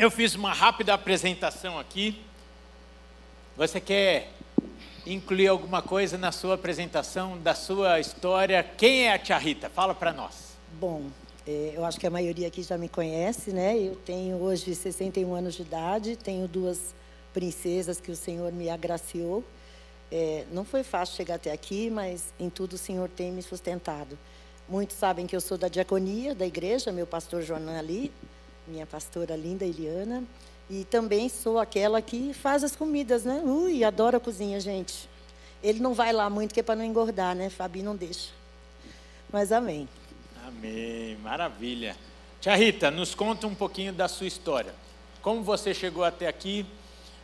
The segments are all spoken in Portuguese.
Eu fiz uma rápida apresentação aqui. Você quer incluir alguma coisa na sua apresentação da sua história? Quem é a Tia Rita? Fala para nós. Bom, é, eu acho que a maioria aqui já me conhece, né? Eu tenho hoje 61 anos de idade, tenho duas princesas que o Senhor me agraciou. É, não foi fácil chegar até aqui, mas em tudo o Senhor tem me sustentado. Muitos sabem que eu sou da diaconia da igreja, meu pastor Joana ali, minha pastora linda Eliana. E também sou aquela que faz as comidas, né? Ui, adoro a cozinha, gente. Ele não vai lá muito, que é para não engordar, né? Fabi não deixa. Mas amém. Amém, maravilha. Tia Rita, nos conta um pouquinho da sua história. Como você chegou até aqui?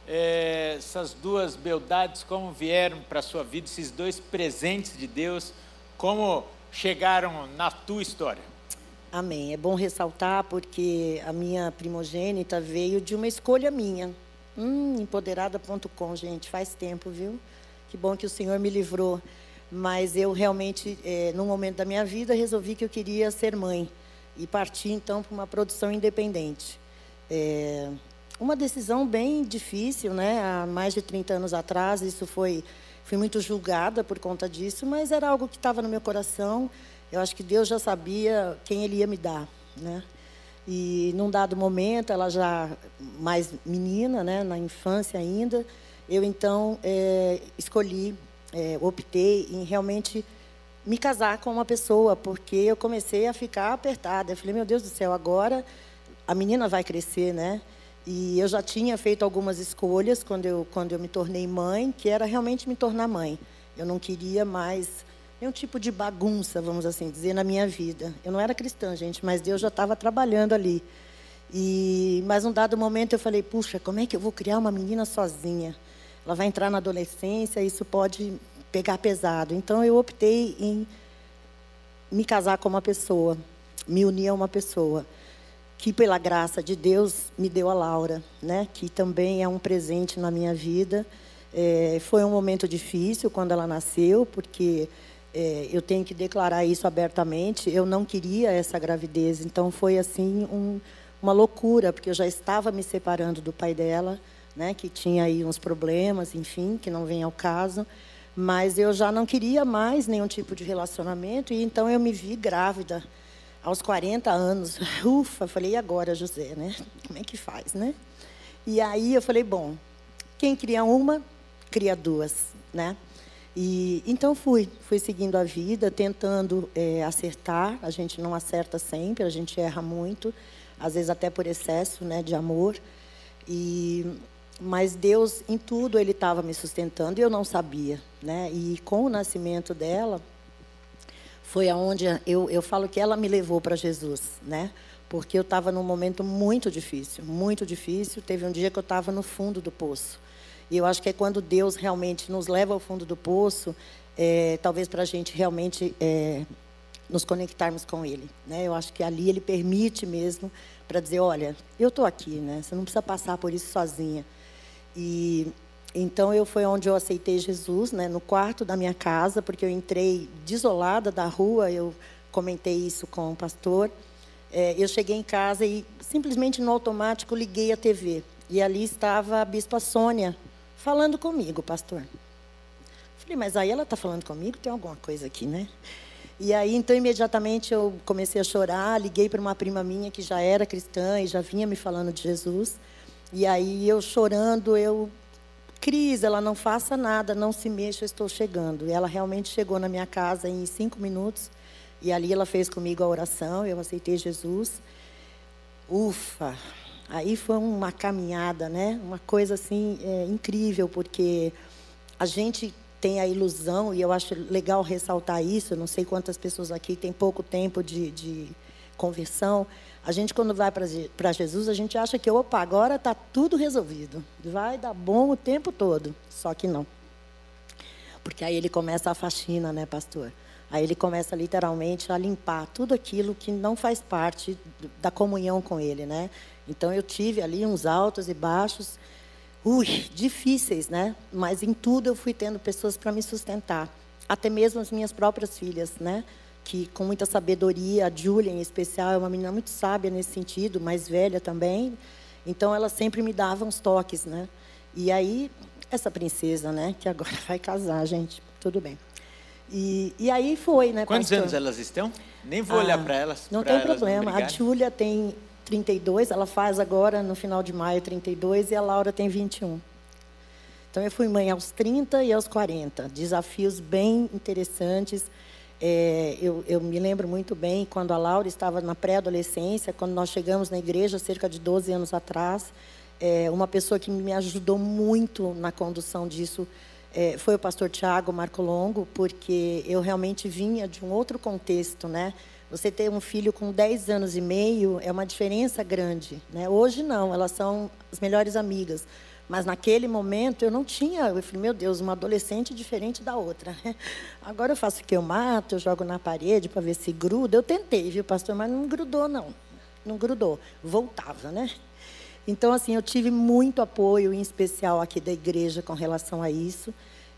É, essas duas beldades, como vieram para a sua vida, esses dois presentes de Deus, como chegaram na tua história? Amém. É bom ressaltar porque a minha primogênita veio de uma escolha minha. Hum, empoderada.com, gente, faz tempo, viu? Que bom que o Senhor me livrou. Mas eu realmente, é, num momento da minha vida, resolvi que eu queria ser mãe. E parti, então, para uma produção independente. É, uma decisão bem difícil, né? Há mais de 30 anos atrás, isso foi fui muito julgada por conta disso, mas era algo que estava no meu coração. Eu acho que Deus já sabia quem Ele ia me dar, né? E num dado momento, ela já mais menina, né, na infância ainda, eu então é, escolhi, é, optei em realmente me casar com uma pessoa, porque eu comecei a ficar apertada. Eu falei, meu Deus do céu, agora a menina vai crescer, né? E eu já tinha feito algumas escolhas quando eu, quando eu me tornei mãe, que era realmente me tornar mãe. Eu não queria mais nenhum tipo de bagunça, vamos assim dizer, na minha vida. Eu não era cristã, gente, mas Deus já estava trabalhando ali. E mas um dado momento eu falei, puxa, como é que eu vou criar uma menina sozinha? Ela vai entrar na adolescência, isso pode pegar pesado. Então eu optei em me casar com uma pessoa, me unir a uma pessoa que pela graça de Deus me deu a Laura, né? Que também é um presente na minha vida. É, foi um momento difícil quando ela nasceu, porque é, eu tenho que declarar isso abertamente. Eu não queria essa gravidez, então foi assim um, uma loucura, porque eu já estava me separando do pai dela, né, que tinha aí uns problemas, enfim, que não vem ao caso. Mas eu já não queria mais nenhum tipo de relacionamento, e então eu me vi grávida aos 40 anos. Ufa, falei, e agora, José, né? Como é que faz, né? E aí eu falei, bom, quem cria uma, cria duas, né? E então fui, fui seguindo a vida, tentando é, acertar. A gente não acerta sempre, a gente erra muito, às vezes até por excesso, né, de amor. E mas Deus em tudo ele estava me sustentando e eu não sabia, né? E com o nascimento dela foi aonde eu, eu falo que ela me levou para Jesus, né? Porque eu estava num momento muito difícil, muito difícil. Teve um dia que eu estava no fundo do poço. E eu acho que é quando Deus realmente nos leva ao fundo do poço, é, talvez para a gente realmente é, nos conectarmos com Ele. Né? Eu acho que ali Ele permite mesmo para dizer, olha, eu estou aqui, né? Você não precisa passar por isso sozinha. E então eu foi onde eu aceitei Jesus, né? No quarto da minha casa, porque eu entrei desolada da rua. Eu comentei isso com o pastor. É, eu cheguei em casa e simplesmente no automático liguei a TV e ali estava a Bispa Sônia falando comigo, pastor. Falei, mas aí ela está falando comigo, tem alguma coisa aqui, né? E aí, então, imediatamente eu comecei a chorar, liguei para uma prima minha que já era cristã e já vinha me falando de Jesus. E aí, eu chorando, eu. Cris, ela não faça nada, não se mexa, eu estou chegando. E ela realmente chegou na minha casa em cinco minutos. E ali ela fez comigo a oração, eu aceitei Jesus. Ufa, Aí foi uma caminhada, né? Uma coisa assim é, incrível, porque a gente tem a ilusão, e eu acho legal ressaltar isso, não sei quantas pessoas aqui têm pouco tempo de, de conversão. A gente, quando vai para Jesus, a gente acha que, opa, agora está tudo resolvido. Vai dar bom o tempo todo. Só que não. Porque aí ele começa a faxina, né, pastor? Aí ele começa literalmente a limpar tudo aquilo que não faz parte da comunhão com ele, né? Então eu tive ali uns altos e baixos, ui, difíceis, né? Mas em tudo eu fui tendo pessoas para me sustentar, até mesmo as minhas próprias filhas, né? Que com muita sabedoria, a Julia em especial é uma menina muito sábia nesse sentido, mais velha também. Então ela sempre me dava uns toques, né? E aí essa princesa, né, que agora vai casar, gente, tudo bem. E, e aí foi, né, Quantos pastor? anos elas estão? Nem vou ah, olhar para elas. Não tem problema. Não a Júlia tem 32, ela faz agora no final de maio 32 e a Laura tem 21. Então eu fui mãe aos 30 e aos 40. Desafios bem interessantes. É, eu, eu, me lembro muito bem quando a Laura estava na pré-adolescência, quando nós chegamos na igreja, cerca de 12 anos atrás. É, uma pessoa que me ajudou muito na condução disso é, foi o pastor Tiago Marco Longo, porque eu realmente vinha de um outro contexto, né? Você ter um filho com 10 anos e meio é uma diferença grande. Né? Hoje não, elas são as melhores amigas. Mas naquele momento eu não tinha, eu falei, meu Deus, uma adolescente diferente da outra. Agora eu faço o que eu mato, eu jogo na parede para ver se gruda. Eu tentei, viu, pastor, mas não grudou não. Não grudou. Voltava, né? Então assim, eu tive muito apoio, em especial aqui da igreja com relação a isso.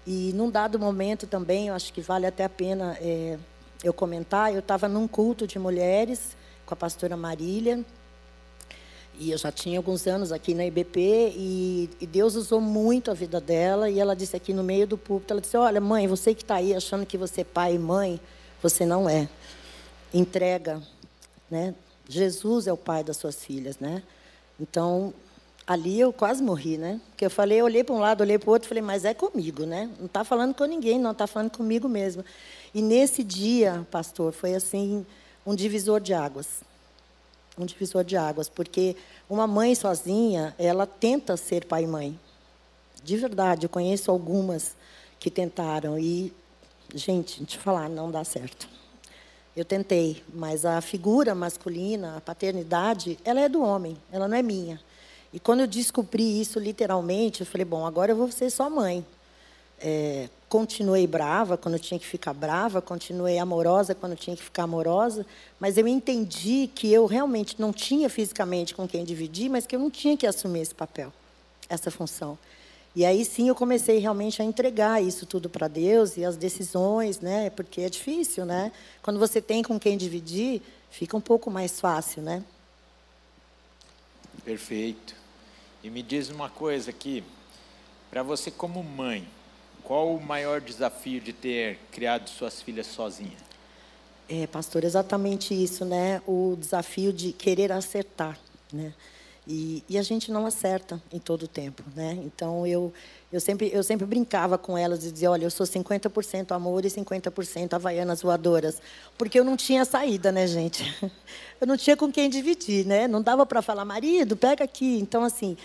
E num dado momento também, eu acho que vale até a pena é, eu comentar, eu estava num culto de mulheres com a pastora Marília, e eu já tinha alguns anos aqui na IBP e, e, Deus usou muito a vida dela. E ela disse aqui no meio do púlpito, ela disse, olha mãe, você que está aí achando que você é pai e mãe, você não é. Entrega, né? Jesus é o pai das suas filhas, né? Então, ali eu quase morri, né? Porque eu falei, eu olhei para um lado, olhei para o outro, falei, mas é comigo, né? Não está falando com ninguém, não está falando comigo mesmo. E nesse dia, pastor, foi assim um divisor de águas um divisor de águas, porque uma mãe sozinha, ela tenta ser pai e mãe. De verdade, eu conheço algumas que tentaram e, gente, te falar, não dá certo. Eu tentei, mas a figura masculina, a paternidade, ela é do homem, ela não é minha. E quando eu descobri isso literalmente, eu falei, bom, agora eu vou ser só mãe. É, continuei brava quando tinha que ficar brava, continuei amorosa quando tinha que ficar amorosa, mas eu entendi que eu realmente não tinha fisicamente com quem dividir, mas que eu não tinha que assumir esse papel, essa função. E aí sim eu comecei realmente a entregar isso tudo para Deus e as decisões, né? Porque é difícil, né? Quando você tem com quem dividir, fica um pouco mais fácil, né? Perfeito. E me diz uma coisa aqui, para você como mãe, qual o maior desafio de ter criado suas filhas sozinha? É, pastor, exatamente isso, né? O desafio de querer acertar, né? E, e, a gente não acerta em todo o tempo, né? Então eu eu sempre eu sempre brincava com elas e dizia, olha, eu sou 50% amor e 50% havaianas voadoras, porque eu não tinha saída, né, gente? Eu não tinha com quem dividir, né? Não dava para falar, marido, pega aqui. Então assim,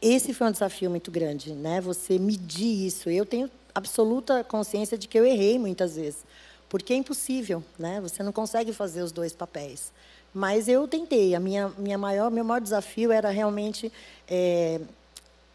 esse foi um desafio muito grande, né? Você medir isso. Eu tenho absoluta consciência de que eu errei muitas vezes, porque é impossível, né? Você não consegue fazer os dois papéis. Mas eu tentei. A minha, minha maior, meu maior desafio era realmente é,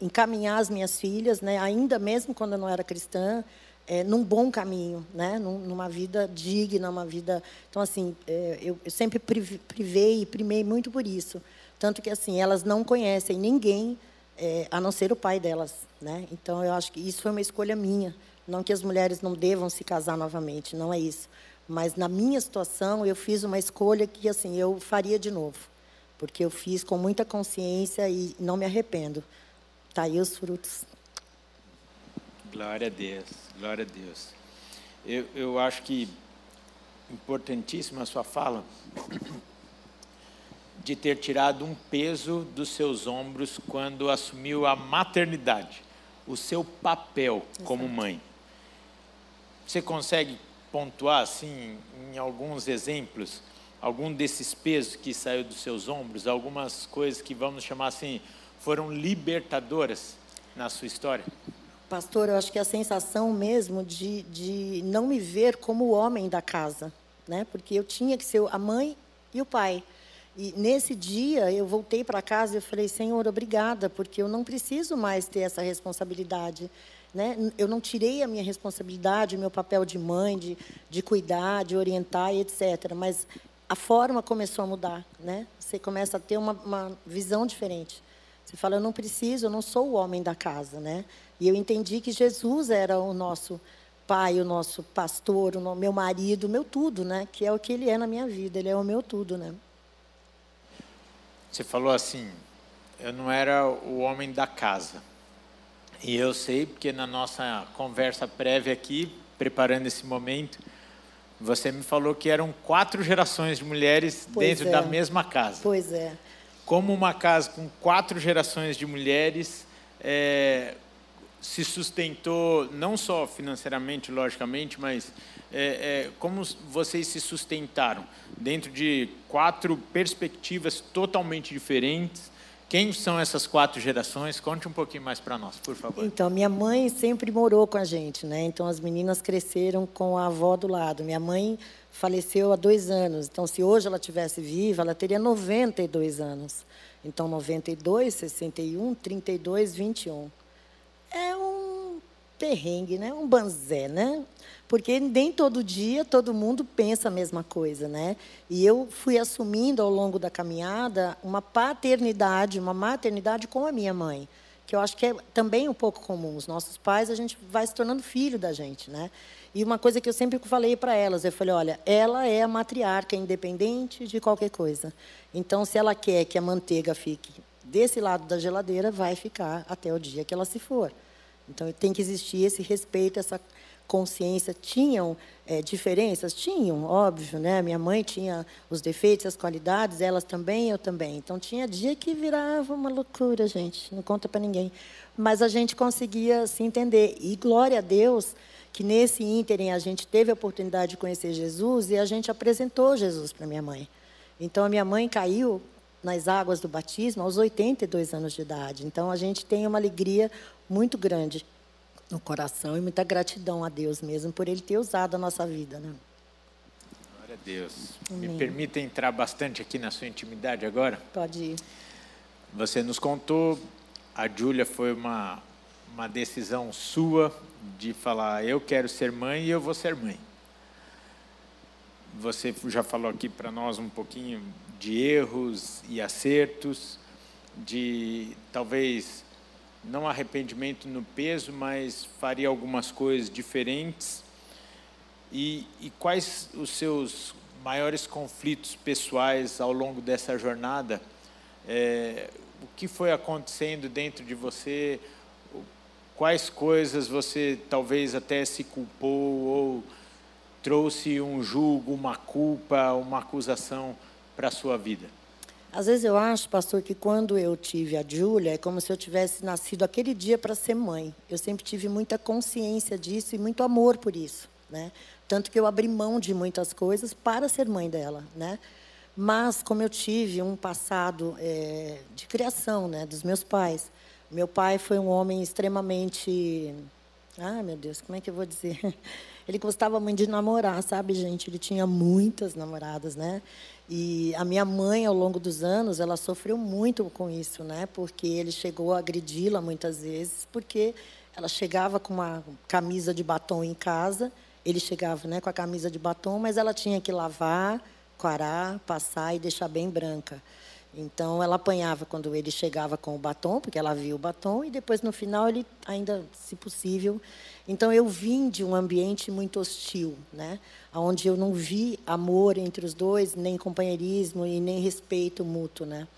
encaminhar as minhas filhas, né? Ainda mesmo quando eu não era cristã, é, num bom caminho, né? numa vida digna, uma vida. Então assim, é, eu, eu, sempre privei e primei muito por isso, tanto que assim elas não conhecem ninguém é, a não ser o pai delas. Né? Então, eu acho que isso foi uma escolha minha. Não que as mulheres não devam se casar novamente, não é isso. Mas, na minha situação, eu fiz uma escolha que assim eu faria de novo. Porque eu fiz com muita consciência e não me arrependo. Está aí os frutos. Glória a Deus, glória a Deus. Eu, eu acho que importantíssima a sua fala de ter tirado um peso dos seus ombros quando assumiu a maternidade, o seu papel Exato. como mãe. Você consegue pontuar assim em alguns exemplos algum desses pesos que saiu dos seus ombros, algumas coisas que vamos chamar assim foram libertadoras na sua história? Pastor, eu acho que a sensação mesmo de, de não me ver como o homem da casa, né? Porque eu tinha que ser a mãe e o pai. E nesse dia eu voltei para casa e eu falei, Senhor, obrigada, porque eu não preciso mais ter essa responsabilidade. Né? Eu não tirei a minha responsabilidade, o meu papel de mãe, de, de cuidar, de orientar e etc. Mas a forma começou a mudar. Né? Você começa a ter uma, uma visão diferente. Você fala, eu não preciso, eu não sou o homem da casa. Né? E eu entendi que Jesus era o nosso pai, o nosso pastor, o meu marido, o meu tudo, né? que é o que ele é na minha vida. Ele é o meu tudo. Né? Você falou assim, eu não era o homem da casa. E eu sei porque na nossa conversa prévia aqui, preparando esse momento, você me falou que eram quatro gerações de mulheres pois dentro é. da mesma casa. Pois é. Como uma casa com quatro gerações de mulheres é, se sustentou, não só financeiramente, logicamente, mas é, é, como vocês se sustentaram dentro de quatro perspectivas totalmente diferentes quem são essas quatro gerações? Conte um pouquinho mais para nós, por favor. Então, minha mãe sempre morou com a gente, né? Então, as meninas cresceram com a avó do lado. Minha mãe faleceu há dois anos. Então, se hoje ela tivesse viva, ela teria 92 anos. Então, 92, 61, 32, 21. É um perrengue, né? Um banzé, né? porque nem todo dia todo mundo pensa a mesma coisa, né? E eu fui assumindo ao longo da caminhada uma paternidade, uma maternidade com a minha mãe, que eu acho que é também um pouco comum. Os nossos pais, a gente vai se tornando filho da gente, né? E uma coisa que eu sempre falei para elas, eu falei, olha, ela é a matriarca, independente de qualquer coisa. Então, se ela quer que a manteiga fique desse lado da geladeira, vai ficar até o dia que ela se for. Então, tem que existir esse respeito, essa consciência tinham é, diferenças? Tinham, óbvio, né? Minha mãe tinha os defeitos, as qualidades, elas também, eu também. Então tinha dia que virava uma loucura, gente, não conta para ninguém. Mas a gente conseguia se entender. E glória a Deus que nesse ínterim a gente teve a oportunidade de conhecer Jesus e a gente apresentou Jesus para minha mãe. Então a minha mãe caiu nas águas do batismo aos 82 anos de idade. Então a gente tem uma alegria muito grande no coração e muita gratidão a Deus mesmo por Ele ter usado a nossa vida. Né? Glória a Deus. Amém. Me permita entrar bastante aqui na sua intimidade agora? Pode ir. Você nos contou, a Júlia foi uma, uma decisão sua de falar: eu quero ser mãe e eu vou ser mãe. Você já falou aqui para nós um pouquinho de erros e acertos, de talvez não arrependimento no peso, mas faria algumas coisas diferentes. E, e quais os seus maiores conflitos pessoais ao longo dessa jornada? É, o que foi acontecendo dentro de você? Quais coisas você talvez até se culpou ou trouxe um julgo, uma culpa, uma acusação para a sua vida? Às vezes eu acho, pastor, que quando eu tive a Júlia, é como se eu tivesse nascido aquele dia para ser mãe. Eu sempre tive muita consciência disso e muito amor por isso, né? Tanto que eu abri mão de muitas coisas para ser mãe dela, né? Mas como eu tive um passado é, de criação, né, dos meus pais, meu pai foi um homem extremamente, ah, meu Deus, como é que eu vou dizer? Ele gostava muito de namorar, sabe, gente? Ele tinha muitas namoradas, né? E a minha mãe, ao longo dos anos, ela sofreu muito com isso, né? Porque ele chegou a agredi-la muitas vezes, porque ela chegava com uma camisa de batom em casa, ele chegava, né, com a camisa de batom, mas ela tinha que lavar, quarar, passar e deixar bem branca. Então ela apanhava quando ele chegava com o batom, porque ela via o batom e depois no final ele ainda, se possível, então eu vim de um ambiente muito hostil, né? Onde eu não vi amor entre os dois, nem companheirismo e nem respeito mútuo, né?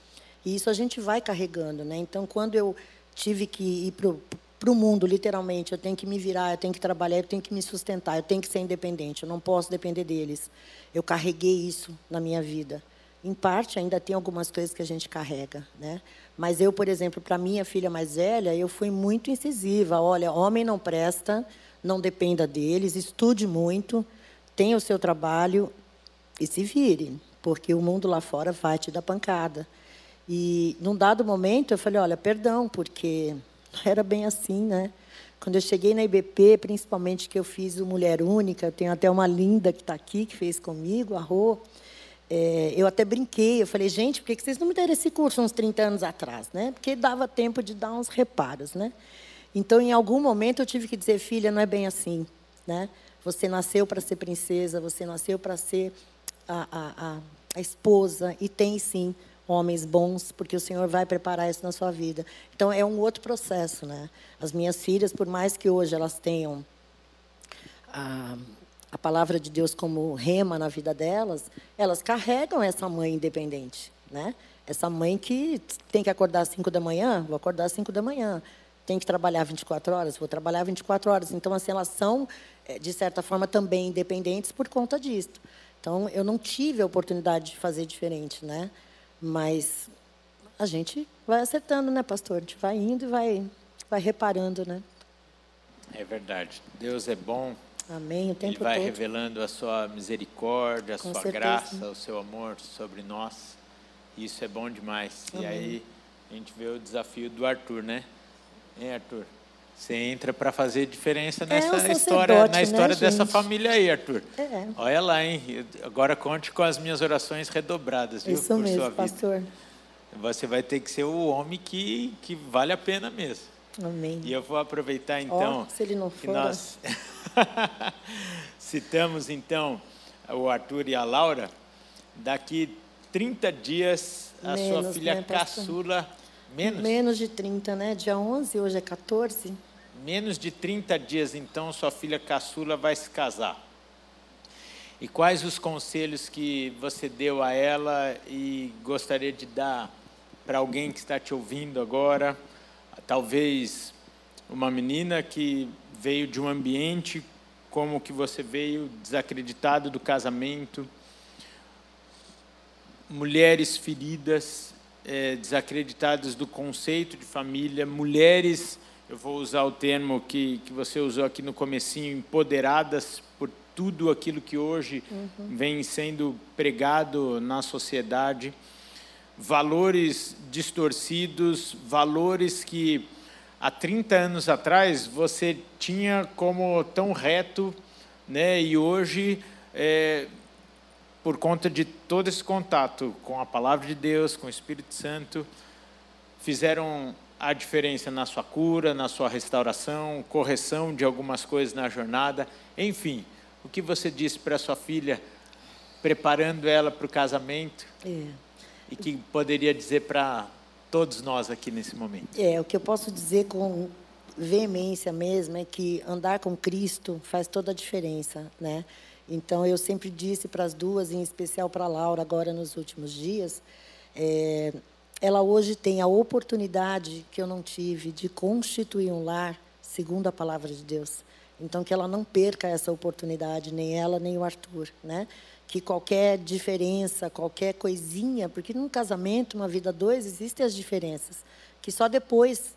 E isso a gente vai carregando, né? Então quando eu tive que ir para o mundo, literalmente, eu tenho que me virar, eu tenho que trabalhar, eu tenho que me sustentar, eu tenho que ser independente, eu não posso depender deles. Eu carreguei isso na minha vida. Em parte, ainda tem algumas coisas que a gente carrega, né? Mas eu, por exemplo, para minha filha mais velha, eu fui muito incisiva. Olha, homem não presta, não dependa deles, estude muito, tenha o seu trabalho e se vire, porque o mundo lá fora vai te dar pancada. E num dado momento eu falei, olha, perdão, porque não era bem assim, né? Quando eu cheguei na IBP, principalmente que eu fiz o Mulher Única, tenho até uma linda que está aqui, que fez comigo, a Rô, é, eu até brinquei, eu falei, gente, por que vocês não me deram esse curso uns 30 anos atrás? Né? Porque dava tempo de dar uns reparos. Né? Então, em algum momento, eu tive que dizer, filha, não é bem assim. Né? Você nasceu para ser princesa, você nasceu para ser a, a, a, a esposa, e tem sim homens bons, porque o Senhor vai preparar isso na sua vida. Então, é um outro processo. Né? As minhas filhas, por mais que hoje elas tenham... Ah, a palavra de Deus como rema na vida delas, elas carregam essa mãe independente, né? essa mãe que tem que acordar às 5 da manhã, vou acordar às 5 da manhã. Tem que trabalhar 24 horas, vou trabalhar 24 horas. Então, assim, elas são, eh, de certa forma, também independentes por conta disso. Então, eu não tive a oportunidade de fazer diferente, né? Mas a gente vai acertando, né, pastor? A gente vai indo e vai, vai reparando, né? É verdade. Deus é bom. Amém. O tempo Ele vai todo. revelando a sua misericórdia, a Com sua certeza. graça, o seu amor sobre nós. Isso é bom demais. E Amém. aí a gente vê o desafio do Arthur, né? Hein, Arthur? Você entra para fazer diferença É, nessa sacerdote, história, na né, história dessa gente? família aí, Arthur. É. Olha lá, hein? Agora conte com as minhas orações redobradas, viu? Isso por mesmo, sua vida. pastor. Você vai ter que ser o homem que, que vale a pena mesmo. Amém. E eu vou aproveitar então. se ele não que for, nós citamos então o Arthur e a Laura. Daqui 30 dias a sua Menos, filha né, caçula menos Menos de 30, né? Dia 11, hoje é 14. menos de 30 dias então sua filha caçula vai se casar. E quais os conselhos que você deu a ela e gostaria de dar para alguém que está te ouvindo agora? Talvez uma menina que veio de um ambiente como que você veio, desacreditado do casamento, mulheres feridas, eh, desacreditadas do conceito de família, mulheres, eu vou usar o termo que, que você usou aqui no comecinho, empoderadas por tudo aquilo que hoje vem sendo pregado na sociedade, valores distorcidos, valores que há 30 anos atrás você tinha como tão reto, né? E hoje, é, por conta de todo esse contato com a palavra de Deus, com o Espírito Santo, fizeram a diferença na sua cura, na sua restauração, correção de algumas coisas na jornada, enfim, o que você disse para sua filha, preparando ela para o casamento, É. e que poderia dizer para todos nós aqui nesse momento? É, o que eu posso dizer com veemência mesmo é que andar com Cristo faz toda a diferença, né? Então eu sempre disse para as duas, em especial para a Laura agora nos últimos dias, é, ela hoje tem a oportunidade que eu não tive de constituir um lar segundo a palavra de Deus. Então que ela não perca essa oportunidade, nem ela nem o Arthur, né? Que qualquer diferença, qualquer coisinha, porque num casamento, uma vida dois, existem as diferenças, que só depois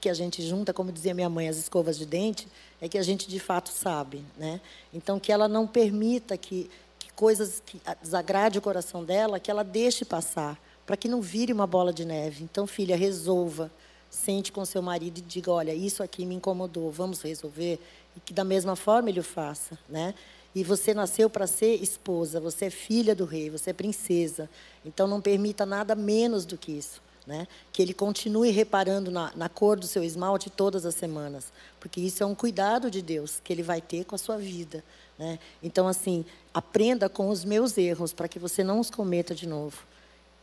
que a gente junta, como dizia minha mãe, as escovas de dente, é que a gente de fato sabe, né? Então que ela não permita que, que coisas que desagrade o coração dela, que ela deixe passar, para que não vire uma bola de neve. Então, filha, resolva, sente com seu marido e diga, olha, isso aqui me incomodou, vamos resolver, e que da mesma forma ele o faça, né? E você nasceu para ser esposa, você é filha do rei, você é princesa. Então não permita nada menos do que isso. Né? Que ele continue reparando na, na cor do seu esmalte todas as semanas, porque isso é um cuidado de Deus que ele vai ter com a sua vida. Né? Então, assim, aprenda com os meus erros para que você não os cometa de novo.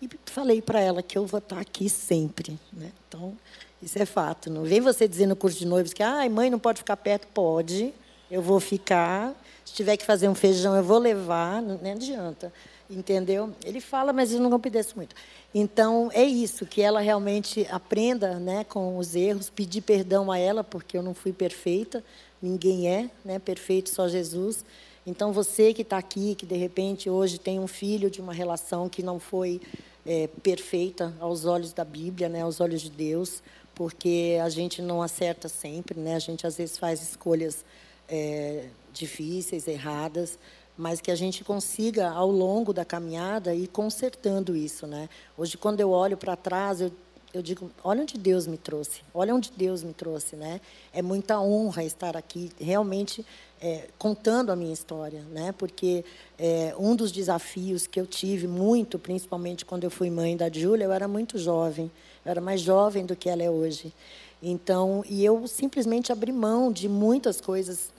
E falei para ela que eu vou estar aqui sempre. Né? Então, isso é fato. Não vem você dizer no curso de noivos que, ah, mãe, não pode ficar perto. Pode, eu vou ficar. Se tiver que fazer um feijão, eu vou levar. Não, não adianta. Entendeu? Ele fala, mas eu não obedeço muito. Então, é isso, que ela realmente aprenda né, com os erros, pedir perdão a ela, porque eu não fui perfeita, ninguém é né, perfeito, só Jesus. Então, você que está aqui, que de repente hoje tem um filho de uma relação que não foi é, perfeita aos olhos da Bíblia, né, aos olhos de Deus, porque a gente não acerta sempre, né, a gente às vezes faz escolhas é, difíceis, erradas, mas que a gente consiga, ao longo da caminhada, ir consertando isso. Né? Hoje, quando eu olho para trás, eu, eu digo, olha onde Deus me trouxe, olha onde Deus me trouxe. Né? É muita honra estar aqui, realmente é, contando a minha história, né? porque é, um dos desafios que eu tive muito, principalmente quando eu fui mãe da Júlia, eu era muito jovem, eu era mais jovem do que ela é hoje. Então, e eu simplesmente abri mão de muitas coisas,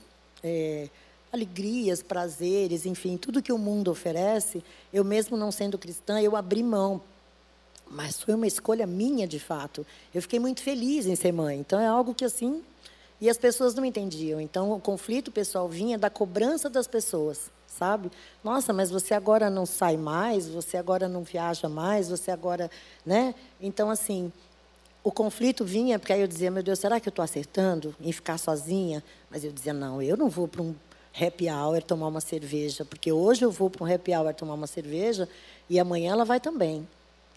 é, alegrias, prazeres, enfim, tudo que o mundo oferece, eu mesmo não sendo cristã, eu abri mão. Mas foi uma escolha minha, de fato. Eu fiquei muito feliz em ser mãe. Então é algo que assim, e as pessoas não entendiam. Então o conflito pessoal vinha da cobrança das pessoas, sabe? Nossa, mas você agora não sai mais, você agora não viaja mais, você agora, né? Então assim, o conflito vinha porque aí eu dizia, meu Deus, será que eu estou acertando em ficar sozinha? Mas eu dizia, não, eu não vou para um happy hour tomar uma cerveja, porque hoje eu vou para um happy hour tomar uma cerveja e amanhã ela vai também.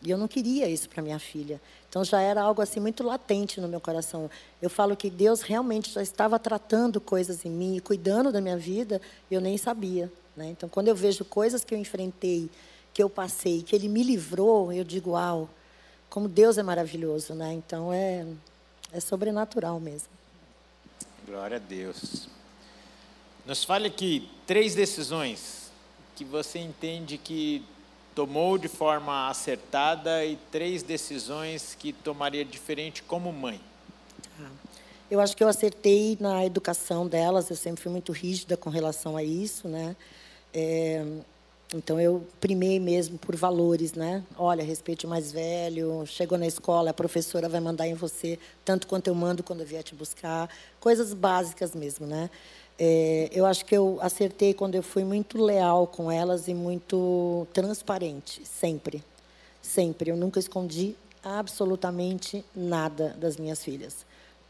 E eu não queria isso para minha filha. Então já era algo assim muito latente no meu coração. Eu falo que Deus realmente já estava tratando coisas em mim e cuidando da minha vida, eu nem sabia. Né? Então quando eu vejo coisas que eu enfrentei, que eu passei, que Ele me livrou, eu digo, uau, como Deus é maravilhoso. Né? Então é, é sobrenatural mesmo. Glória a Deus. Nos fale aqui três decisões que você entende que tomou de forma acertada e três decisões que tomaria diferente como mãe? Ah, eu acho que eu acertei na educação delas, eu sempre fui muito rígida com relação a isso, né? É, então eu primei mesmo por valores, né? Olha, respeite o mais velho, chegou na escola, a professora vai mandar em você tanto quanto eu mando quando eu vier te buscar, coisas básicas mesmo, né? É, eu acho que eu acertei quando eu fui muito leal com elas e muito transparente, sempre. Sempre. Eu nunca escondi absolutamente nada das minhas filhas.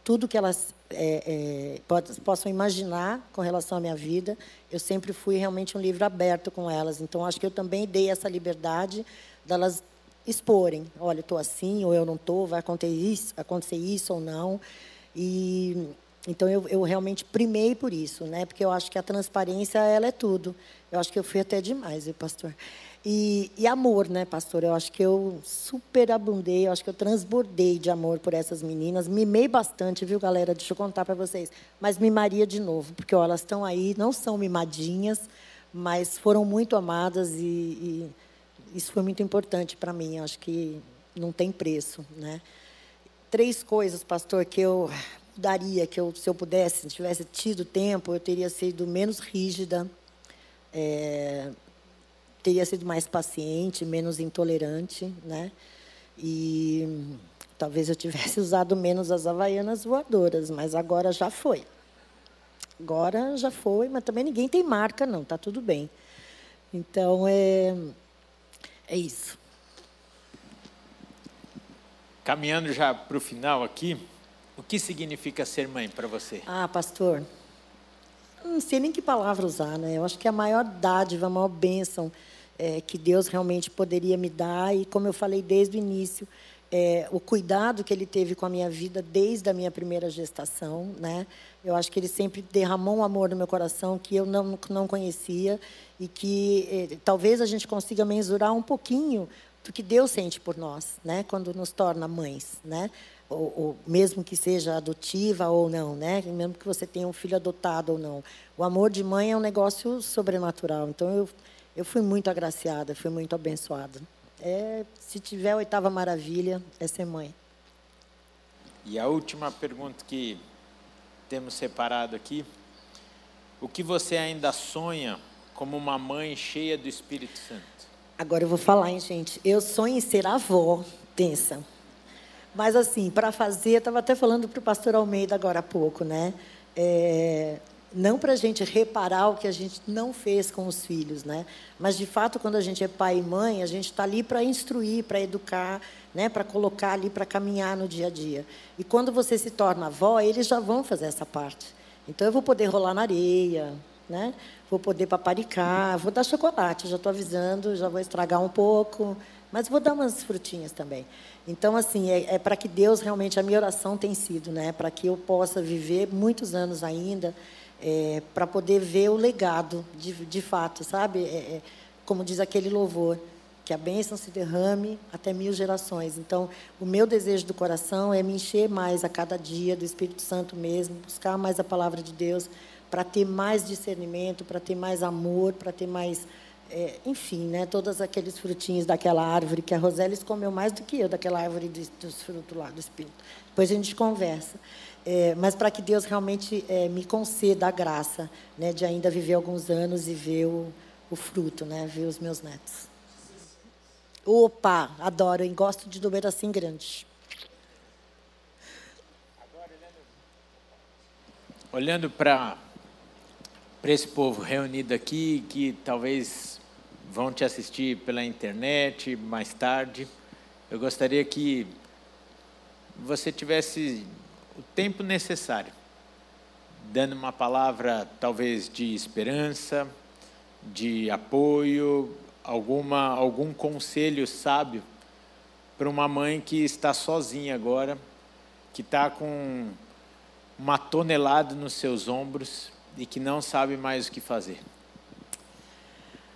Tudo que elas é, é, possam imaginar com relação à minha vida, eu sempre fui realmente um livro aberto com elas. Então, acho que eu também dei essa liberdade delas exporem. Olha, estou assim, ou eu não estou, vai acontecer isso, acontecer isso ou não. E então eu, eu realmente primei por isso, né? Porque eu acho que a transparência ela é tudo. Eu acho que eu fui até demais, pastor. E, e amor, né, pastor? Eu acho que eu superabundei, eu acho que eu transbordei de amor por essas meninas. Mimei bastante, viu, galera? Deixa eu contar para vocês. Mas mimaria de novo, porque ó, elas estão aí, não são mimadinhas, mas foram muito amadas e, e isso foi muito importante para mim. Eu acho que não tem preço, né? Três coisas, pastor, que eu daria que eu, se eu pudesse, se tivesse tido tempo, eu teria sido menos rígida, é, teria sido mais paciente, menos intolerante, né? E talvez eu tivesse usado menos as havaianas voadoras, mas agora já foi. Agora já foi, mas também ninguém tem marca, não, tá tudo bem. Então é, é isso. Caminhando já para o final aqui, o que significa ser mãe para você? Ah, pastor, não sei nem que palavra usar, né? Eu acho que a maior dádiva, a maior bênção é, que Deus realmente poderia me dar, e como eu falei desde o início, é, o cuidado que Ele teve com a minha vida desde a minha primeira gestação, né? Eu acho que Ele sempre derramou um amor no meu coração que eu não, não conhecia e que é, talvez a gente consiga mensurar um pouquinho do que Deus sente por nós, né? Quando nos torna mães, né? ou, ou, mesmo que seja adotiva ou não, né? Mesmo que você tenha um filho adotado ou não, o amor de mãe é um negócio sobrenatural. Então eu eu fui muito agraciada, fui muito abençoada. É, se tiver a oitava maravilha, é ser mãe. E a última pergunta que temos separado aqui: o que você ainda sonha como uma mãe cheia do Espírito Santo? Agora eu vou falar, hein, gente. Eu sonho em ser avó, pensa. Mas, assim, para fazer, eu estava até falando para o pastor Almeida agora há pouco, né? É, não para a gente reparar o que a gente não fez com os filhos, né? Mas, de fato, quando a gente é pai e mãe, a gente está ali para instruir, para educar, né? para colocar ali, para caminhar no dia a dia. E quando você se torna avó, eles já vão fazer essa parte. Então, eu vou poder rolar na areia, né? vou poder paparicar, vou dar chocolate, já estou avisando, já vou estragar um pouco, mas vou dar umas frutinhas também. Então, assim, é, é para que Deus realmente, a minha oração tem sido, né? Para que eu possa viver muitos anos ainda, é, para poder ver o legado, de, de fato, sabe? É, é, como diz aquele louvor, que a bênção se derrame até mil gerações. Então, o meu desejo do coração é me encher mais a cada dia do Espírito Santo mesmo, buscar mais a palavra de Deus, para ter mais discernimento, para ter mais amor, para ter mais é, enfim, né, todos aqueles frutinhos daquela árvore que a Rosélis comeu mais do que eu, daquela árvore dos, dos frutos lá do Espírito. Depois a gente conversa. É, mas para que Deus realmente é, me conceda a graça né, de ainda viver alguns anos e ver o, o fruto, né, ver os meus netos. Opa, adoro, hein? gosto de número assim grande. Olhando para esse povo reunido aqui, que talvez vão te assistir pela internet mais tarde, eu gostaria que você tivesse o tempo necessário, dando uma palavra talvez de esperança, de apoio, alguma algum conselho sábio para uma mãe que está sozinha agora, que está com uma tonelada nos seus ombros e que não sabe mais o que fazer.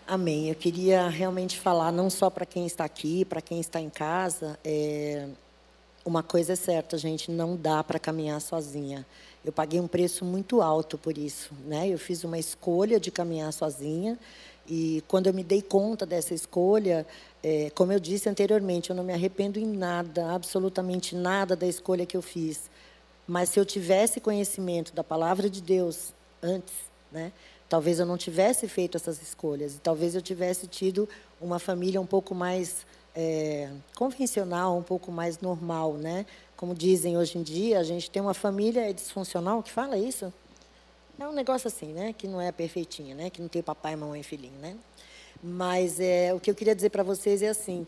Amém. Eu queria realmente falar não só para quem está aqui, para quem está em casa. É... Uma coisa é certa, gente, não dá para caminhar sozinha. Eu paguei um preço muito alto por isso, né? Eu fiz uma escolha de caminhar sozinha e quando eu me dei conta dessa escolha, é, como eu disse anteriormente, eu não me arrependo em nada, absolutamente nada da escolha que eu fiz. Mas se eu tivesse conhecimento da palavra de Deus antes, né, talvez eu não tivesse feito essas escolhas. E talvez eu tivesse tido uma família um pouco mais é, convencional, um pouco mais normal, né? Como dizem hoje em dia, a gente tem uma família disfuncional que fala isso. É um negócio assim, né? Que não é perfeitinha, né? Que não tem papai, mamãe e filhinho, né? Mas é, o que eu queria dizer para vocês é assim: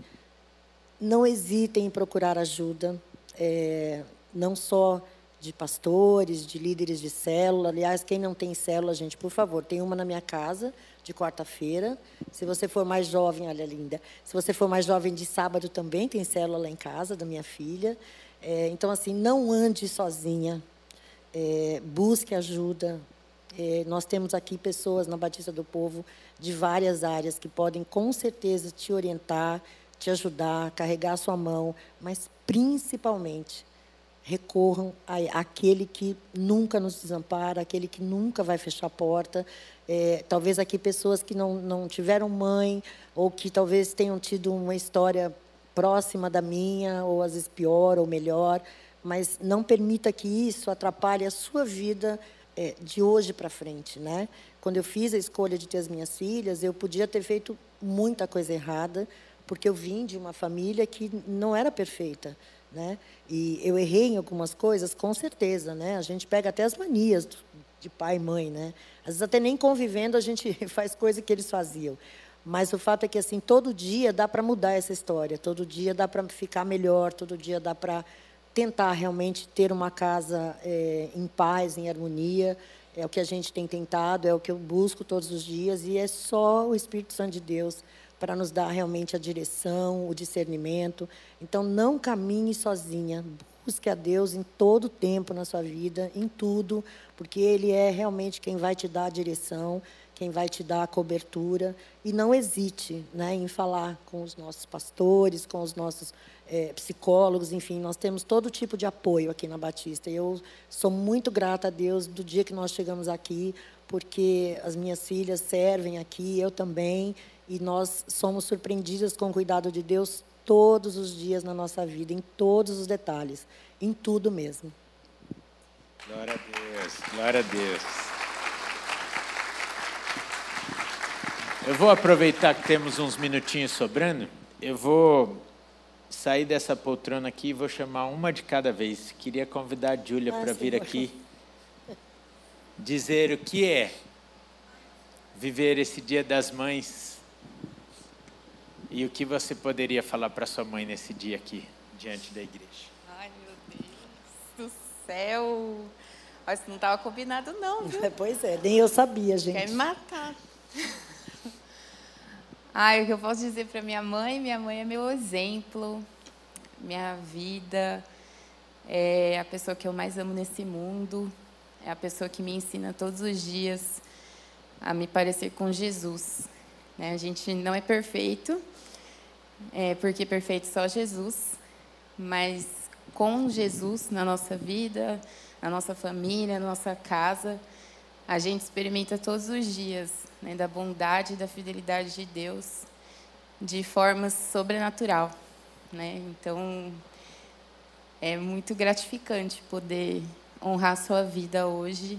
não hesitem em procurar ajuda, é, não só de pastores, de líderes de célula. Aliás, quem não tem célula, gente, por favor, tem uma na minha casa de quarta-feira. Se você for mais jovem, olha linda. Se você for mais jovem de sábado também tem célula lá em casa da minha filha. É, então assim, não ande sozinha. É, busque ajuda. É, nós temos aqui pessoas na Batista do Povo de várias áreas que podem com certeza te orientar, te ajudar, carregar a sua mão, mas principalmente recorram àquele que nunca nos desampara, aquele que nunca vai fechar a porta. É, talvez aqui pessoas que não, não tiveram mãe, ou que talvez tenham tido uma história próxima da minha, ou às vezes pior ou melhor, mas não permita que isso atrapalhe a sua vida é, de hoje para frente, né? Quando eu fiz a escolha de ter as minhas filhas, eu podia ter feito muita coisa errada, porque eu vim de uma família que não era perfeita, né? E eu errei em algumas coisas, com certeza, né? A gente pega até as manias de pai e mãe, né? Às vezes até nem convivendo a gente faz coisa que eles faziam. Mas o fato é que assim todo dia dá para mudar essa história, todo dia dá para ficar melhor, todo dia dá para tentar realmente ter uma casa é, em paz, em harmonia. É o que a gente tem tentado, é o que eu busco todos os dias, e é só o Espírito Santo de Deus para nos dar realmente a direção, o discernimento. Então, não caminhe sozinha. Busque a Deus em todo o tempo na sua vida, em tudo, porque Ele é realmente quem vai te dar a direção, quem vai te dar a cobertura. E não hesite né, em falar com os nossos pastores, com os nossos é, psicólogos, enfim, nós temos todo tipo de apoio aqui na Batista. Eu sou muito grata a Deus do dia que nós chegamos aqui, porque as minhas filhas servem aqui, eu também, e nós somos surpreendidas com o cuidado de Deus todos os dias na nossa vida, em todos os detalhes, em tudo mesmo. Glória a Deus, glória a Deus. Eu vou aproveitar que temos uns minutinhos sobrando, eu vou sair dessa poltrona aqui e vou chamar uma de cada vez. Queria convidar a Júlia ah, para vir aqui dizer o que é viver esse Dia das Mães e o que você poderia falar para sua mãe nesse dia aqui, diante da igreja. Ai, meu Deus do céu. Mas não estava combinado, não, viu? Pois é, nem eu sabia, gente. Quer me matar. Ai, o que eu posso dizer para minha mãe? Minha mãe é meu exemplo, minha vida, é a pessoa que eu mais amo nesse mundo, é a pessoa que me ensina todos os dias a me parecer com Jesus. Né? A gente não é perfeito, é porque perfeito só Jesus, mas com Jesus na nossa vida, na nossa família, na nossa casa, a gente experimenta todos os dias né, da bondade e da fidelidade de Deus de forma sobrenatural. Né? Então, é muito gratificante poder honrar sua vida hoje,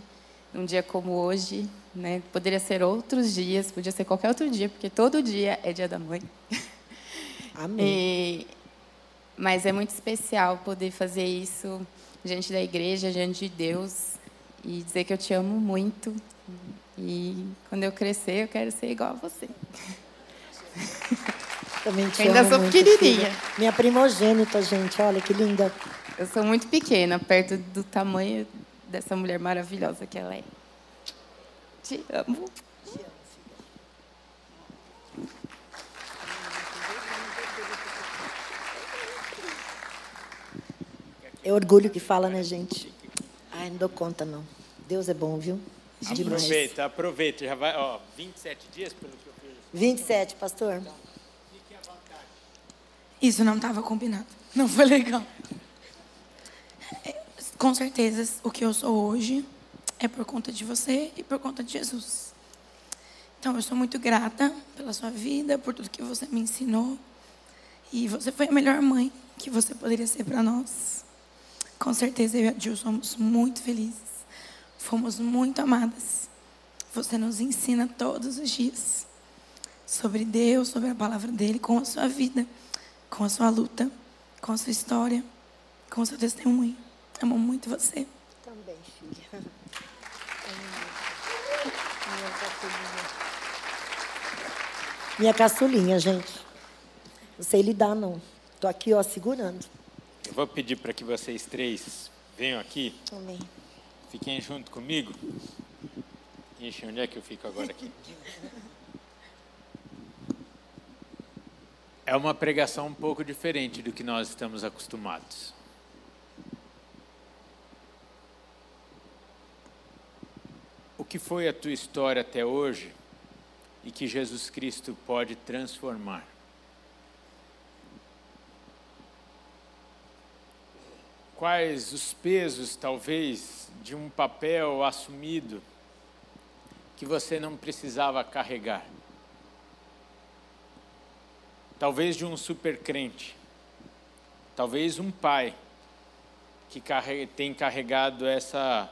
num dia como hoje. Né? Poderia ser outros dias, podia ser qualquer outro dia, porque todo dia é dia da mãe. Amém. E, mas é muito especial poder fazer isso diante da igreja, diante de Deus, e dizer que eu te amo muito, E quando eu crescer, eu quero ser igual a você. Também te Ainda amo sou muito, pequenininha. filha. Minha primogênita, gente. Olha que linda. Eu sou muito pequena, perto do tamanho dessa mulher maravilhosa que ela é. Te amo. É orgulho que fala, né, gente? Ai, não dou conta, não. Deus é bom, viu? Demais. Aproveita, aproveita. Já vai, ó, 27 dias pelo que eu fiz. 27, pastor. Isso não estava combinado. Não foi legal. Com certeza, o que eu sou hoje é por conta de você e por conta de Jesus. Então, eu sou muito grata pela sua vida, por tudo que você me ensinou. E você foi a melhor mãe que você poderia ser para nós. Com certeza, eu e a Jill somos muito felizes. Fomos muito amadas. Você nos ensina todos os dias sobre Deus, sobre a palavra dele, com a sua vida, com a sua luta, com a sua história, com o seu testemunho. Amo muito você. Também, filha. Minha caçulinha, gente. Não sei lidar, não. Tô aqui, ó, segurando. Vou pedir para que vocês três venham aqui, Amém. fiquem junto comigo. Ixi, onde é que eu fico agora aqui? É uma pregação um pouco diferente do que nós estamos acostumados. O que foi a tua história até hoje e que Jesus Cristo pode transformar? Quais os pesos, talvez, de um papel assumido que você não precisava carregar? Talvez de um supercrente, talvez um pai que carre- tem carregado essa,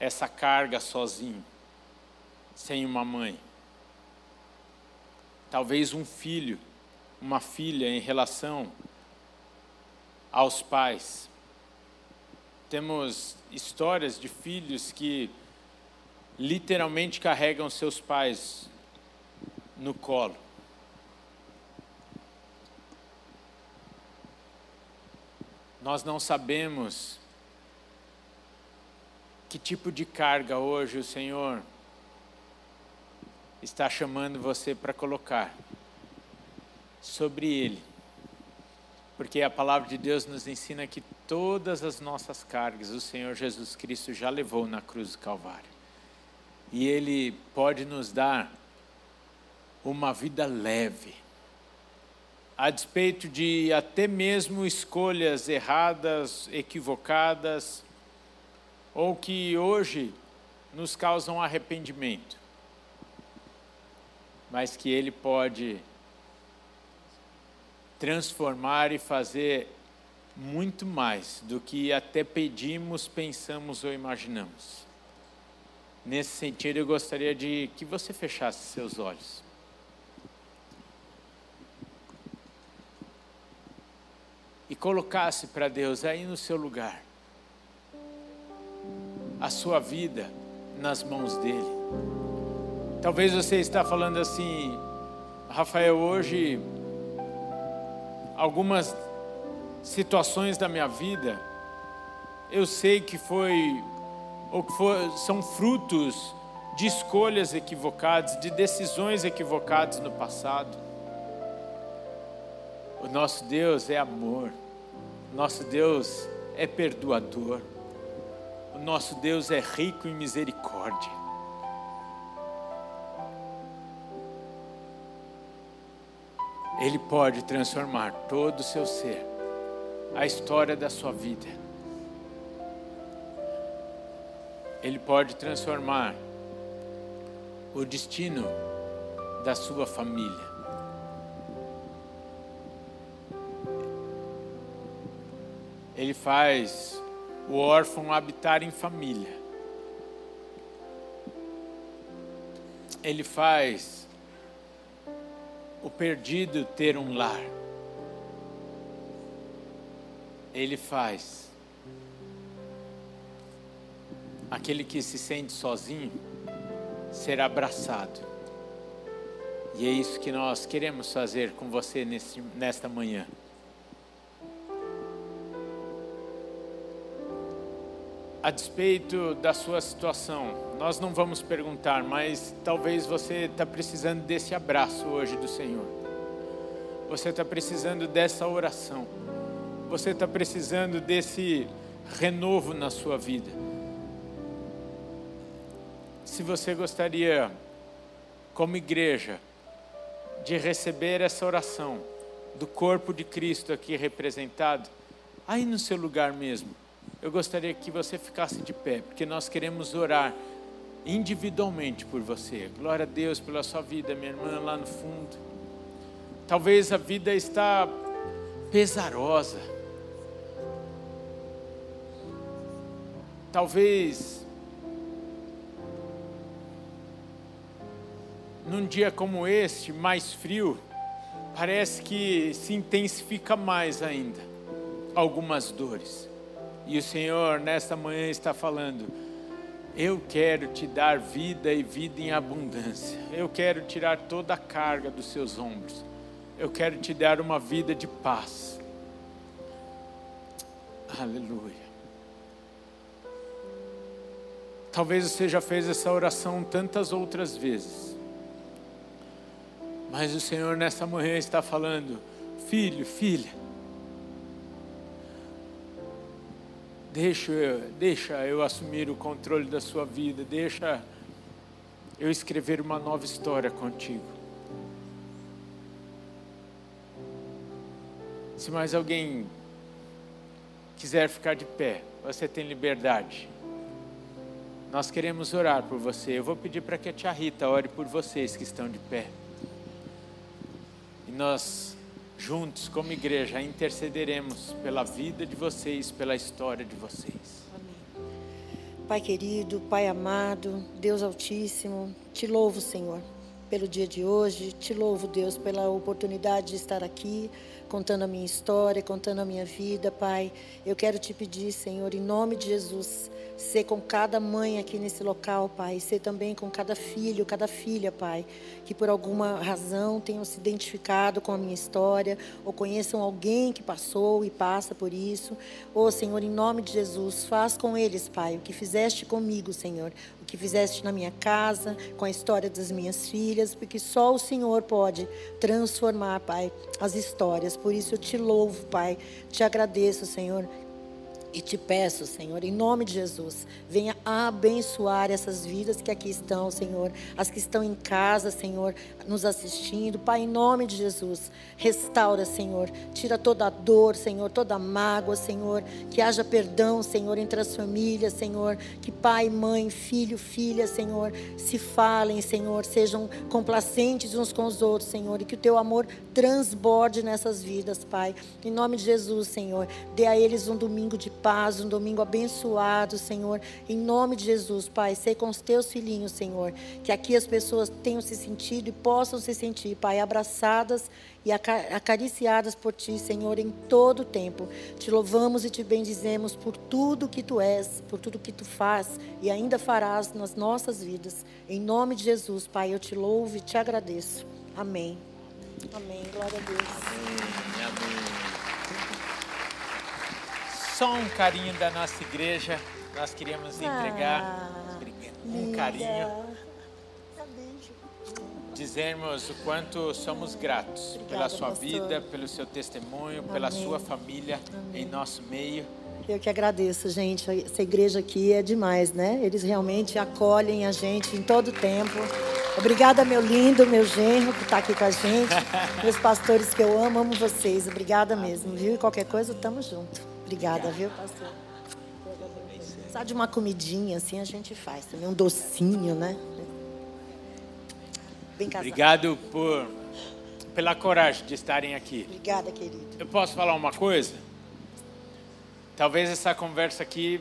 essa carga sozinho, sem uma mãe. Talvez um filho, uma filha em relação aos pais. Temos histórias de filhos que literalmente carregam seus pais no colo. Nós não sabemos que tipo de carga hoje o Senhor está chamando você para colocar sobre Ele. Porque a palavra de Deus nos ensina que todas as nossas cargas o Senhor Jesus Cristo já levou na cruz do Calvário. E Ele pode nos dar uma vida leve, a despeito de até mesmo escolhas erradas, equivocadas, ou que hoje nos causam arrependimento, mas que Ele pode transformar e fazer muito mais do que até pedimos, pensamos ou imaginamos. Nesse sentido, eu gostaria de que você fechasse seus olhos. E colocasse para Deus aí no seu lugar a sua vida nas mãos dele. Talvez você está falando assim, Rafael, hoje algumas situações da minha vida, eu sei que foi ou que foi, são frutos de escolhas equivocadas, de decisões equivocadas no passado. O nosso Deus é amor, nosso Deus é perdoador, o nosso Deus é rico em misericórdia. Ele pode transformar todo o seu ser, a história da sua vida. Ele pode transformar o destino da sua família. Ele faz o órfão habitar em família. Ele faz o perdido ter um lar. Ele faz aquele que se sente sozinho ser abraçado. E é isso que nós queremos fazer com você neste, nesta manhã. A despeito da sua situação, nós não vamos perguntar, mas talvez você está precisando desse abraço hoje do Senhor. Você está precisando dessa oração. Você está precisando desse renovo na sua vida. Se você gostaria, como igreja, de receber essa oração do corpo de Cristo aqui representado, aí no seu lugar mesmo, eu gostaria que você ficasse de pé, porque nós queremos orar individualmente por você. Glória a Deus pela sua vida, minha irmã lá no fundo. Talvez a vida está pesarosa. Talvez num dia como este, mais frio, parece que se intensifica mais ainda algumas dores. E o Senhor, nesta manhã, está falando: Eu quero te dar vida e vida em abundância. Eu quero tirar toda a carga dos seus ombros. Eu quero te dar uma vida de paz. Aleluia. Talvez você já fez essa oração tantas outras vezes. Mas o Senhor nessa manhã está falando: Filho, filha, Deixa eu, deixa eu assumir o controle da sua vida, deixa eu escrever uma nova história contigo. Se mais alguém quiser ficar de pé, você tem liberdade. Nós queremos orar por você. Eu vou pedir para que a tia Rita ore por vocês que estão de pé. E nós juntos, como igreja, intercederemos pela vida de vocês, pela história de vocês. Amém. Pai querido, Pai amado, Deus Altíssimo, te louvo, Senhor, pelo dia de hoje, te louvo, Deus, pela oportunidade de estar aqui contando a minha história, contando a minha vida, Pai. Eu quero te pedir, Senhor, em nome de Jesus, ser com cada mãe aqui nesse local, Pai, ser também com cada filho, cada filha, Pai, que por alguma razão tenham se identificado com a minha história, ou conheçam alguém que passou e passa por isso. Ô, oh, Senhor, em nome de Jesus, faz com eles, Pai, o que fizeste comigo, Senhor, o que fizeste na minha casa, com a história das minhas filhas, porque só o Senhor pode transformar, Pai, as histórias. Por isso eu te louvo, Pai. Te agradeço, Senhor. E te peço, Senhor, em nome de Jesus, venha abençoar essas vidas que aqui estão, Senhor, as que estão em casa, Senhor, nos assistindo. Pai, em nome de Jesus, restaura, Senhor, tira toda a dor, Senhor, toda a mágoa, Senhor, que haja perdão, Senhor, entre as famílias, Senhor, que pai, mãe, filho, filha, Senhor, se falem, Senhor, sejam complacentes uns com os outros, Senhor, e que o teu amor transborde nessas vidas, Pai. Em nome de Jesus, Senhor, dê a eles um domingo de paz, um domingo abençoado, Senhor. Em nome de Jesus, Pai, sei com os teus filhinhos, Senhor, que aqui as pessoas tenham se sentido e possam se sentir, Pai, abraçadas e acariciadas por Ti, Senhor, em todo o tempo. Te louvamos e te bendizemos por tudo que Tu és, por tudo que Tu faz e ainda farás nas nossas vidas. Em nome de Jesus, Pai, eu te louvo e te agradeço. Amém. Amém. Glória a Deus. Amém. Amém só um carinho da nossa igreja. Nós queríamos entregar ah, um carinho. Dizermos o quanto somos gratos Obrigada, pela sua pastor. vida, pelo seu testemunho, Amém. pela sua família Amém. em nosso meio. Eu que agradeço, gente. Essa igreja aqui é demais, né? Eles realmente acolhem a gente em todo tempo. Obrigada, meu lindo, meu genro, por estar aqui com a gente. Meus pastores que eu amo, amo vocês. Obrigada mesmo, viu? E qualquer coisa, estamos juntos. Obrigada, viu, pastor? Só de uma comidinha assim a gente faz também, um docinho, né? Bem casado. Obrigado por, pela coragem de estarem aqui. Obrigada, querido. Eu posso falar uma coisa? Talvez essa conversa aqui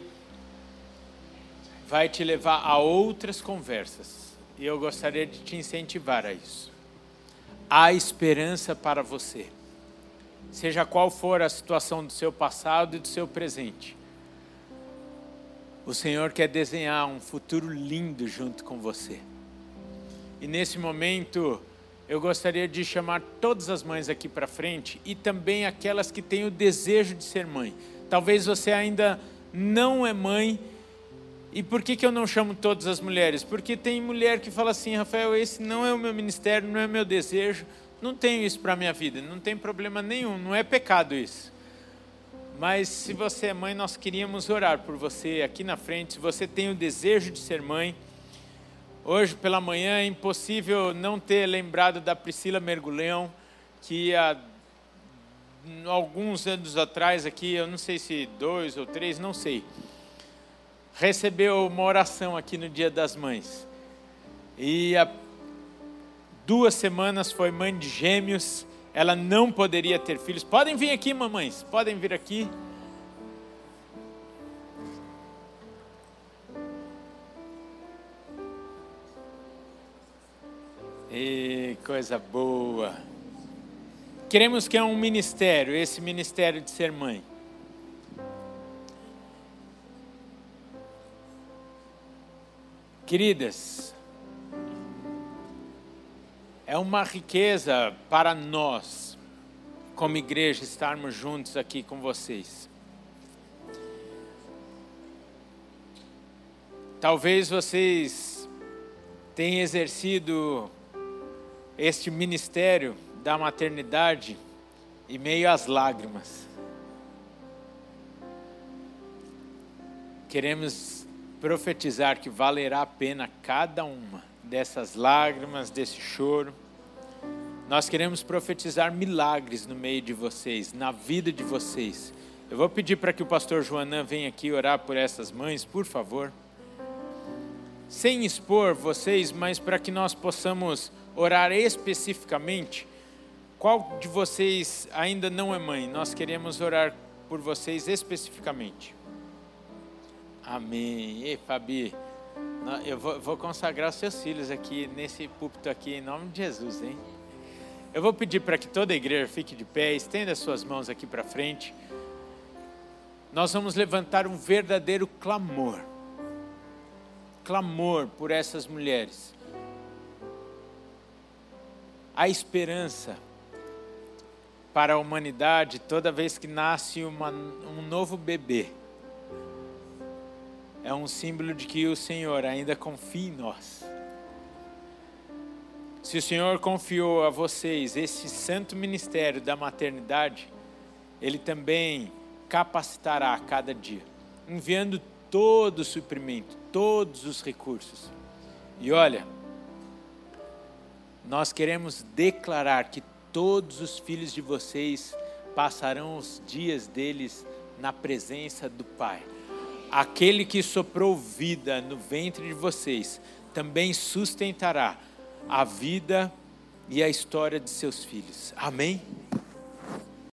vai te levar a outras conversas. E eu gostaria de te incentivar a isso. Há esperança para você seja qual for a situação do seu passado e do seu presente. O Senhor quer desenhar um futuro lindo junto com você. E nesse momento, eu gostaria de chamar todas as mães aqui para frente e também aquelas que têm o desejo de ser mãe. Talvez você ainda não é mãe. E por que, que eu não chamo todas as mulheres? Porque tem mulher que fala assim, Rafael, esse não é o meu ministério, não é o meu desejo, não tenho isso para a minha vida, não tem problema nenhum, não é pecado isso. Mas se você é mãe, nós queríamos orar por você aqui na frente. Se você tem o desejo de ser mãe, hoje pela manhã é impossível não ter lembrado da Priscila Mergulhão, que há alguns anos atrás aqui, eu não sei se dois ou três, não sei, recebeu uma oração aqui no Dia das Mães. E há duas semanas foi mãe de gêmeos, ela não poderia ter filhos. Podem vir aqui, mamães, podem vir aqui. E coisa boa. Queremos que é um ministério, esse ministério de ser mãe. Queridas, é uma riqueza para nós, como igreja, estarmos juntos aqui com vocês. Talvez vocês tenham exercido este ministério da maternidade e meio às lágrimas. Queremos profetizar que valerá a pena cada uma dessas lágrimas, desse choro. Nós queremos profetizar milagres no meio de vocês, na vida de vocês. Eu vou pedir para que o pastor Joanã venha aqui orar por essas mães, por favor. Sem expor vocês, mas para que nós possamos orar especificamente. Qual de vocês ainda não é mãe? Nós queremos orar por vocês especificamente. Amém. Ei, Fabi, eu vou, consagrar os seus filhos aqui nesse púlpito aqui em nome de Jesus, hein? Eu vou pedir para que toda a igreja fique de pé, estenda suas mãos aqui para frente. Nós vamos levantar um verdadeiro clamor. Clamor por essas mulheres a esperança para a humanidade toda vez que nasce uma, um novo bebê. É um símbolo de que o Senhor ainda confia em nós. Se o Senhor confiou a vocês esse santo ministério da maternidade, Ele também capacitará a cada dia, enviando todo o suprimento, todos os recursos. E olha, nós queremos declarar que todos os filhos de vocês passarão os dias deles na presença do Pai. Aquele que soprou vida no ventre de vocês também sustentará a vida e a história de seus filhos. Amém?